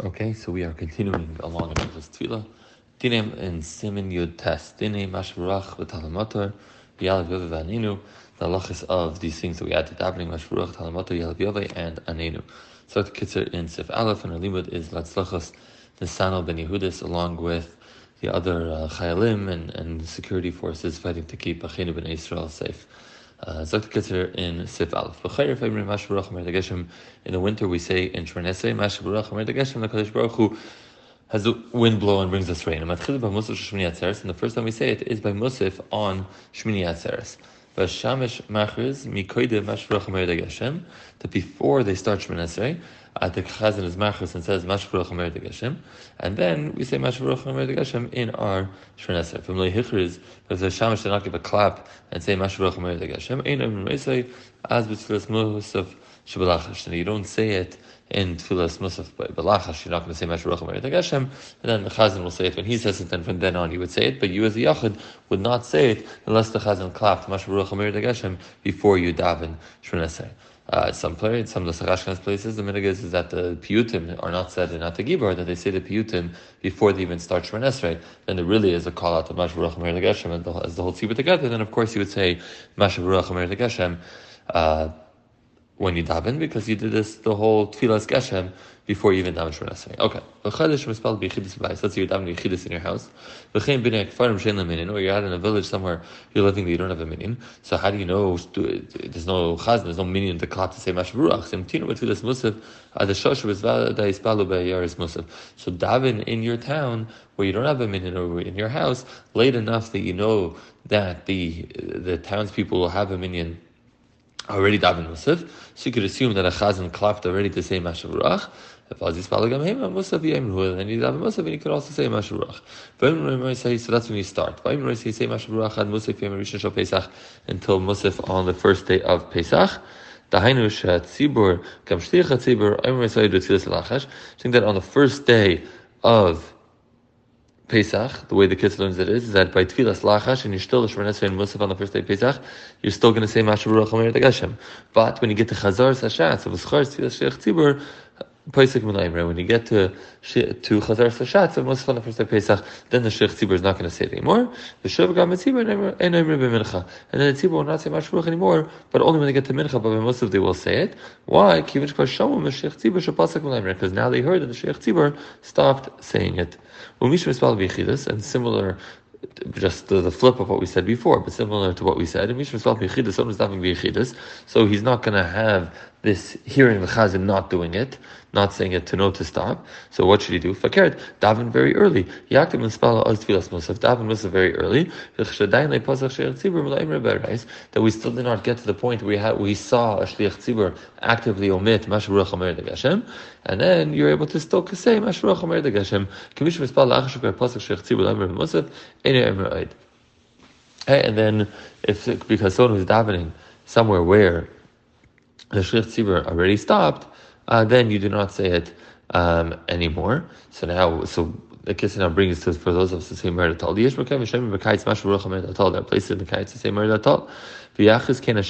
Okay, so we are continuing along in this tefillah. Dinem in Siman Yud Test. Dinem Mashvarach v'Talamator Yalav Yove. The halachas of these things that we add to davening Mashvarach Talamator Yalav Yove and Aninu. So the kitzur in Sif Aleph and our limud is Latzlachas Nisano ben Yehudis along with the other uh, chayalim and, and security forces fighting to keep Achinu ben Israel safe. Uh, Zok Ketzer in Sif Aleph. In the winter, we say in Shmonese, Amar Geshem, the Kadosh Baruch Hu has the wind blow and brings us rain. And the first time we say it is by Musaf on Shmini Atzeres. Vashamish Machriz Mikoide Mashbarach Amar Geshem, that before they start Shmonese, uh, the Chazan is Machriz and says Mashbarach Amar Geshem, and then we say Mashbarach Amar Geshem in our Shmonese. From Lehichriz, the Shamish did not give a clap and say Mashbarach Amar Geshem, Ein Amar Reisei, as B'tfilas Musaf Shabalachash, and you don't say it in Tfilas Musaf Balachash, you're not going to say Mashruach Amar Geshem, and then the Chazan will say it. When he says it, then from then on you would say it, but you as a Yachid would not say it unless the Chazan clapped Mashruach Amar Geshem before you daven Shmonesei. Uh, some places, some of the Sarashkan's places, the minig is, is that the piyutim are not said in Atagibor, that they say the piyutim before they even start Shemon Esrei. Then there really is a call out to Geshem, and the, as the whole tzibur together, then of course you would say Geshem. Uh, when you daven because you did this the whole tefillas geshem before you even daven shmona esrei. Okay. V'chadash mispal b'yichidus b'ayis. Let's say you're davening yichidus in your house. V'chein b'nei kfarim shein leminin, or you're out in a village somewhere you're living that you don't have a minion. So how do you know there's no chazan, there's no minion to clap to say mashburuach? Semtinu b'tefillas musaf ad shosh b'zvada b'yaris musaf. So daven in your town where you don't have a minion or in your house late enough that you know that the the townspeople will have a minion already daven Musaf, so you could assume that a chazan clapped already to say Mashavrach. And you could also say Mashavrach. So that's when you start. Until Musaf on the first day of Pesach. Think that on the first day of Pesach, the way the kids learns it is, is that by Tfilas Lachash and you're still a Shemon and Musaf on the first day of Pesach, you're still going to say Mashav Ruach. But when you get to Chazar Sashat, so V'schar Tfilas Sheikh Tzibur, Pesach when you get to to Chazar Sashat, so Musaf on the first day of Pesach, then the Sheikh Tzibur is not going to say it anymore. The Shav Gam Tzibur and Emre eh, B'Mincha. And then the Tzibur will not say Mashav anymore, but only when they get to Mincha, but by Musaf they will say it. Why? Because now they heard that the Sheikh Tzibur stopped saying it. And similar, just the, the, flip of what we said before, but similar to what we said, so he's not going to have this hearing the chazan not doing it, not saying it to know to stop. So what should he do? Fakert, daven very early. Yaaktiv and spala az tfilas musaf, daven musaf very early. That we still did not get to the point where we, had, we saw a shliach tzibur actively omit mashruach amer de Gashem, and then you're able to still say mashruach amer de Gashem. Kamish mispal lachashu per pasach shliach tzibur lamer musaf, ene And then, if because someone was davening somewhere where the Shlich Tzibur already stopped, uh, then you do not say it um, anymore. So now, so the kiss now brings to for those of us to say Meridatal. The Yishma Kevin Shem Bekaitz Mashu. There are places in the Kaitz to say. V'yachis So then the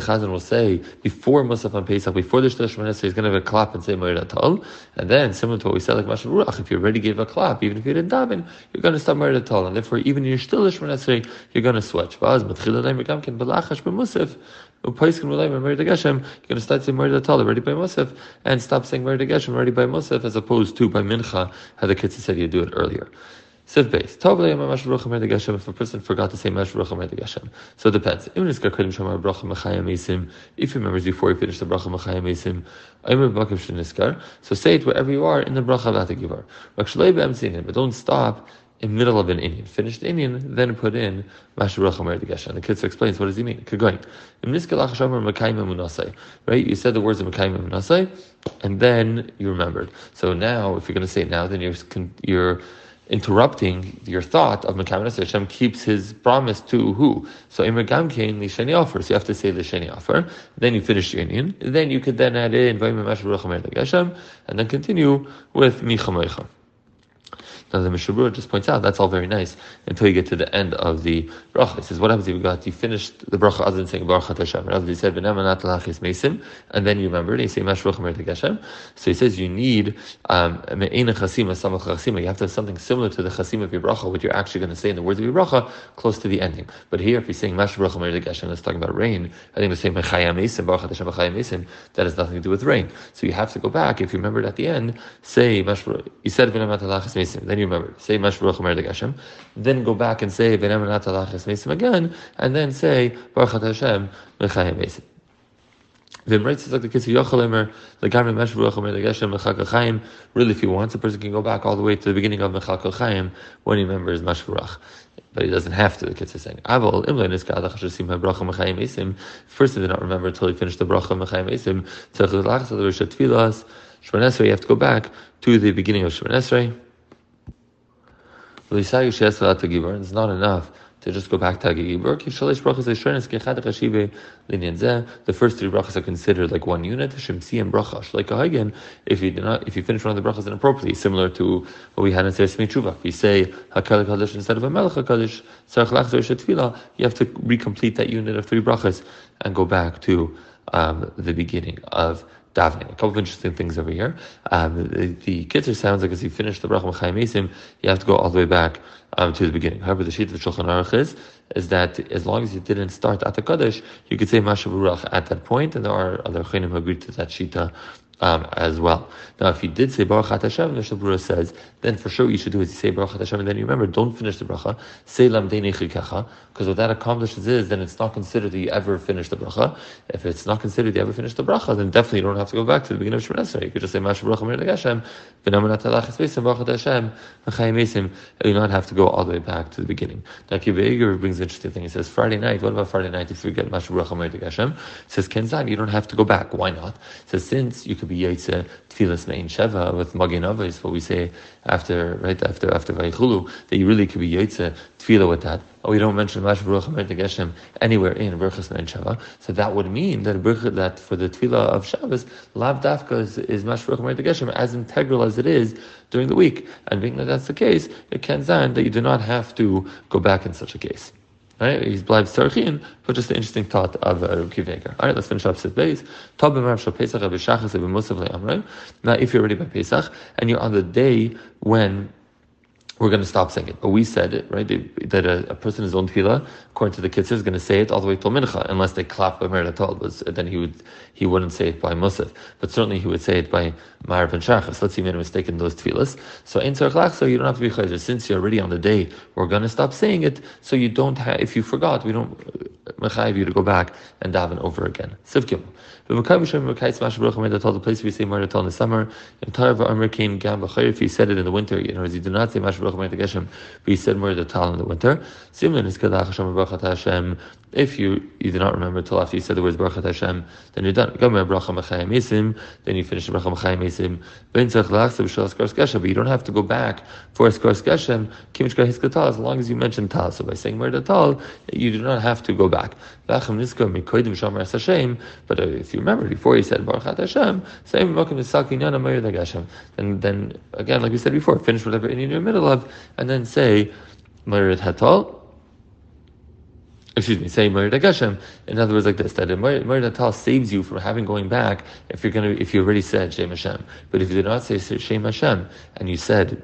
Chazan will say before Musaf on Pesach, before the Shlosh Shemana, he's going to have a clap and say Meridatal. And then similar to what we said like Mashu Ruach, if you already gave a clap, even if you didn't daven, you're going to start Meridatal. And therefore, even in your still Shemana, you're going to switch. V'az Matchila Leim Rekam Ken Belachash B'Musaf. You're going to start saying Murder Tal already by Musaf and stop saying Murder Geshem already by Musaf as opposed to by Mincha, how the kids said you do it earlier. Siv base. If a person forgot to say Geshem. So it depends. If he remembers before he finished the bracha mesim, so say it wherever you are in the bracha But don't stop in middle of an Indian. Finished Indian, then put in Masharach Amar The kid explains what does he mean? Kegoin. Right? You said the words of Mekayim Munasai, and then you remembered. So now, if you're going to say it now, then you're you're interrupting your thought of Mekayim Munasai. Hashem keeps his promise to who? So Imr Gamkein Lishani offer. So you have to say the Shani offer. Then you finish your Indian. Then you could then add in Masharach Amar and then continue with Michamaycha. Now the Mishnah Berurah just points out that's all very nice until you get to the end of the bracha. He says, what happens if you got you finished the bracha other than saying Baruch Hashem? Rather he said Mesim, and then you remember and you say Mashruch Hashem. So he says you need um, you have to have something similar to the chasim of your bracha, what you're actually going to say in the words of your bracha, close to the ending. But here, if you're saying Mashruch Hashem, that's talking about rain. I think we're saying Mesim, Baruch Hashem Mesim. That has nothing to do with rain. So you have to go back. If you remember it at the end, say Mashruch. You said Then you remember say Mashruch Hashem. Then go back and say again, and then say Baruch Hashem Mechayim Mesim. Omer Really, if he wants, a person can go back all the way to the beginning of Mechak Chaim when he remembers Mashburach. But he doesn't have to. The kids are saying, "Aval imlein is kadach shasim bracha mechayim esim." First, he did not remember until he finished the bracha mechayim esim. Tzachul lachas the rishat tfilas. Shmonesrei, you have to go back to the beginning of Shmonesrei. It's not enough to just go back to Hagigibur. The first three brachas are considered like one unit. Shemsi and bracha. Like a if you do not, if you finish one of the brachas inappropriately, similar to what we had in Sefer Tshuva. we say Hakal Kaddish instead of a Melech Kaddish, you have to recomplete that unit of three brachas and go back to um, the beginning of davening. A couple of interesting things over here. Um, the, the Kitzur sounds like as you finish the bracha Chaim Esim, you have to go all the way back um, to the beginning. However, the sheet of Shulchan Aruch is, is that as long as you didn't start at the Kaddish, you could say Mashav at that point, and there are other Chinim who agree to that shita um, as well. Now, if you did say Baruch Hashem, the Shabura says, then for sure you should do is you say Baruch Hashem, and then you remember, don't finish the bracha. Say Lam because what that accomplishes is, then it's not considered that you ever finished the bracha. If it's not considered you ever finished the bracha, then definitely you don't have to go back to the beginning of Shemon You could just say Mash Baruch Hashem, Alachis Beisim, Baruch Hashem, Beisim, you do not have to go all the way back to the beginning. Now, Kibbutz brings an interesting thing. He says, Friday night, what about Friday night if you forget Mash Baruch Hashem? He says, Kenzan, you don't have to go back. Why not? He says, since you could be Yaitse Tfilas Mein Sheva with Magin Avos, what we say after, right, after, after Vayichulu, that you really could be Yaitse Tfilah with that. Oh, we don't mention Mash Baruch Geshem anywhere in Berchas Mein Sheva. So that would mean that that for the Tfilah of Shabbos, Lav Dafka is, is Mash Geshem as integral as it is during the week. And being that that's the case, it can sound that you do not have to go back in such a case. Right? He's blind sarchin, but just an interesting thought of uh, Rabbi All right, let's finish up Sif Beis. Now, if you're ready by Pesach and you're on the day when we're going to stop saying it. But we said it, right? That a, a person is on tefillah, according to the kitzur, is going to say it all the way till mincha, unless they clap by merit Was then he would he wouldn't say it by musaf, but certainly he would say it by ma'ariv and shachas. Let's see, he made a mistake in those tefillahs. So in so you don't have to be chayzer since you're already on the day. We're going to stop saying it, so you don't have. If you forgot, we don't mechayiv you to go back and daven over again. Sivkim. But the place we say Mardatal in the summer, if he said it in the winter, you know, words, he did not say Mash Baruch Geshem, but he said Mardatal in the winter. Similar is Kadach Hashem Baruch Hashem. If you you do not remember till after you said the words Baruch Hashem, then you're done. Gomer Bracha Mechayim Esim, then you finish Bracha Mechayim Esim. Ben Tzach Lachsa B'Shal Skar Geshem, but you don't have to go back for Skar Geshem. Kimishka Hiskatal, as long as you mention Tal. So by saying Mardatal, you do not have to go back. But if you remember before you said Baruch Hashem, same Mokim Sakinyana Meir Hashem. Then then again, like we said before, finish whatever in your middle and then say Meir Hatal. Excuse me, say Meir Hashem. In other words, like this: that Meir Hatal saves you from having going back if you're gonna if you already said Shem Hashem. But if you did not say Shem Hashem and you said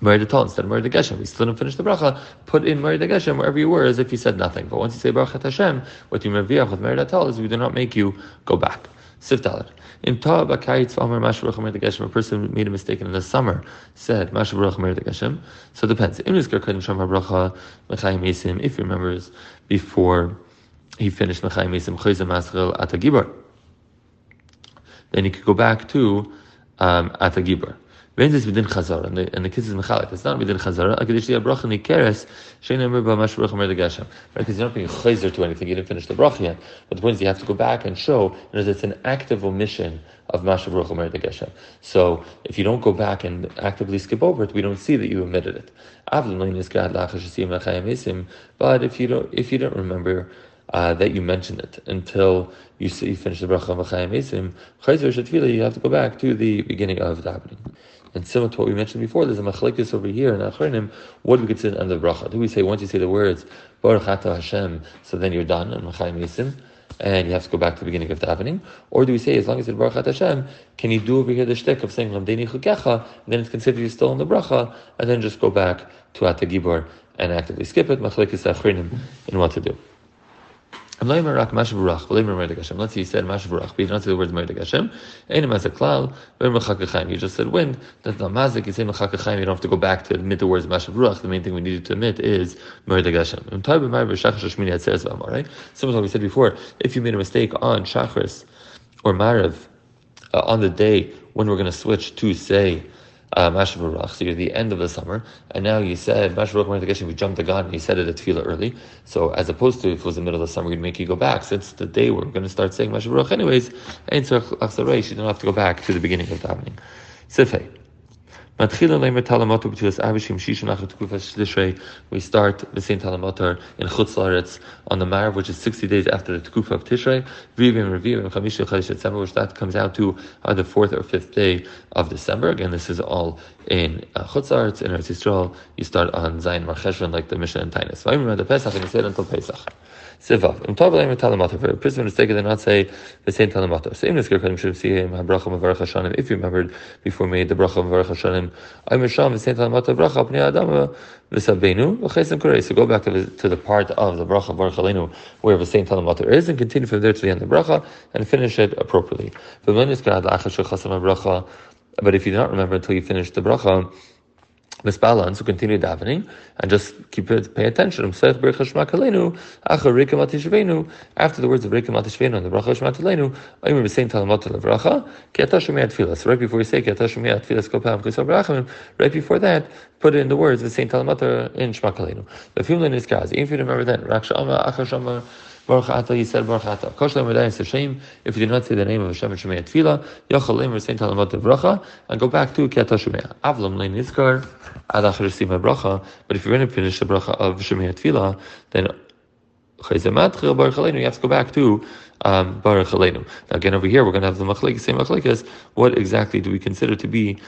Merid Tal instead of Merid Geshem. We still didn't finish the bracha. Put in Merid Geshem wherever you were as if you said nothing. But once you say Baruch Hashem, what you meviach with Merid Tal is we do not make you go back. Sif Dalet. In Ta Bakayitz V'Amar Mashav Baruch Merid Geshem, a person made a mistake in the summer, said Mashav Baruch Merid Geshem. So it depends. If he remembers before he finished Mechayim Mesim Chayzim Maschel Atagibor, then he could go back to um, Atagibor. When this within Chazara, and the, and the kids is Mechalik, it's not within Chazara, Akadish Yah Bracha Nikeres, Shein Emir B'Amash Baruch Mer Right, because you're not being Chazer to anything, you didn't finish the Bracha yet. But the point is you have to go back and show, that it's an active omission of Mashav Baruch Mer Geshem. So, if you don't go back and actively skip over it, we don't see that you omitted it. But if you don't, if you don't remember, uh, that you mention it until you see finish the bracha of Chayim Esim, you have to go back to the beginning of davening. And similar to what we mentioned before, there's a machlekes over here in Achronim. What do we consider under bracha? Do we say once you say the words Baruch Ata Hashem, so then you're done and Machai Mason, and you have to go back to the beginning of the davening? Or do we say as long as it's Baruch Ata Hashem, can you do over here the shtick of saying Lamdeni Chukecha, then it's considered you're still in the bracha, and then just go back to Ata Gibor and actively skip it? Machlekes Achronim in what to do. Let's say you said Mashavarach, but you don't say the words Merdik Hashem. Klal, You just said wind. That's not mazik. You say Mechakachayim. You don't have to go back to admit the words Mashavarach. The main thing we needed to admit is Merdik Hashem. Right? Similar to we said before. If you made a mistake on Shachris or Marav uh, on the day when we're going to switch to say uh, So you're the end of the summer, and now you said Mashav we jumped the gun and you said it at Tefillah early. So as opposed to if it was the middle of the summer, we'd make you go back. Since the day we're going to start saying Mashav anyways, you don't have to go back to the beginning of davening. Sifei. We start the same Talamatar in Chutz Laretz on the Marv, which is 60 days after the Tkufa of Tishrei, Vivim Revivim Chamisha Chadish December, which that comes out to the fourth or fifth day of December. Again, this is all in uh, Chutz Laretz, in Eretz Yisrael. You start on Zayin Mar like the Mishnah and Taanis. Vayim the Pesach, and you say it until Pesach. Sivav. Im tov leim talamater. For a person mistake, they not say the same talamater. Same nisker kadim should see him habracha mavarach hashanim. If you remembered before made the bracha mavarach hashanim, I'm misham the same talamater bracha pnei adam v'sabenu v'chesim korei. So go back to the, to the part of the bracha mavarach aleinu where the same talamater is, and continue from there to the end of the bracha and finish it appropriately. But if you do not remember until you finish the bracha misbalance, so continue davening and just keep it, pay attention. Um, After the words of Rika Matishvenu and the Bracha Shmakalenu, I'm going to say Talamat Levracha, Kiata Shemiat Tfilas. Right before you say Kiata Shemiat Tfilas Kopam right before that, put it in the words of Saint Talamata in Shmakalenu. The Fimlin is Kaz. If you remember that, Raksha Ama, Achashama, Baruch Ata, you said Baruch Ata. Kosh Lem it's a if you do not say the name of Hashem and Shemei Tefillah, Yochel Lem Saint Talamat Bracha, and go back to Kiata Shemei. Avlam Lein Nizkar, Ad Achar Sima Bracha, but if you're going to finish the Bracha of Shemei Tefillah, then you have to go back to um, Baruch Now again, over here we're going to have the machlekes, same machlekes. What exactly do we consider to be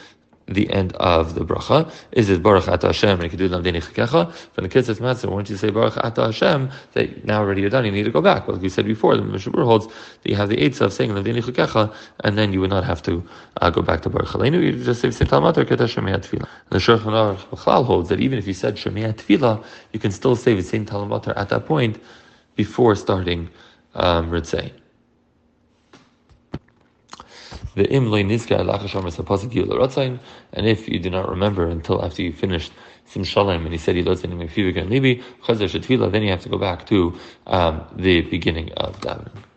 the end of the bracha. Is it Baruch Ata Hashem? And you can do Lamdeni Chikecha. From the Kitzes Matzah, once you say Baruch Ata Hashem, that now already you're done, you need to go back. But like we said before, the Mishabur holds that you have the Eitzah of saying Lamdeni Chikecha, and then you would not have to uh, go back to Baruch Aleinu. You just say Shem Talmat or Keta Shemei Tefillah. The Shulchan Aruch holds that even if you said Shemei Tefillah, you can still say the same Talmud at that point before starting um, Ritzay. Nizka and if you do not remember until after you finished Sim Shalom and he said he loves any Mefivigan Libi, then you have to go back to um, the beginning of davening.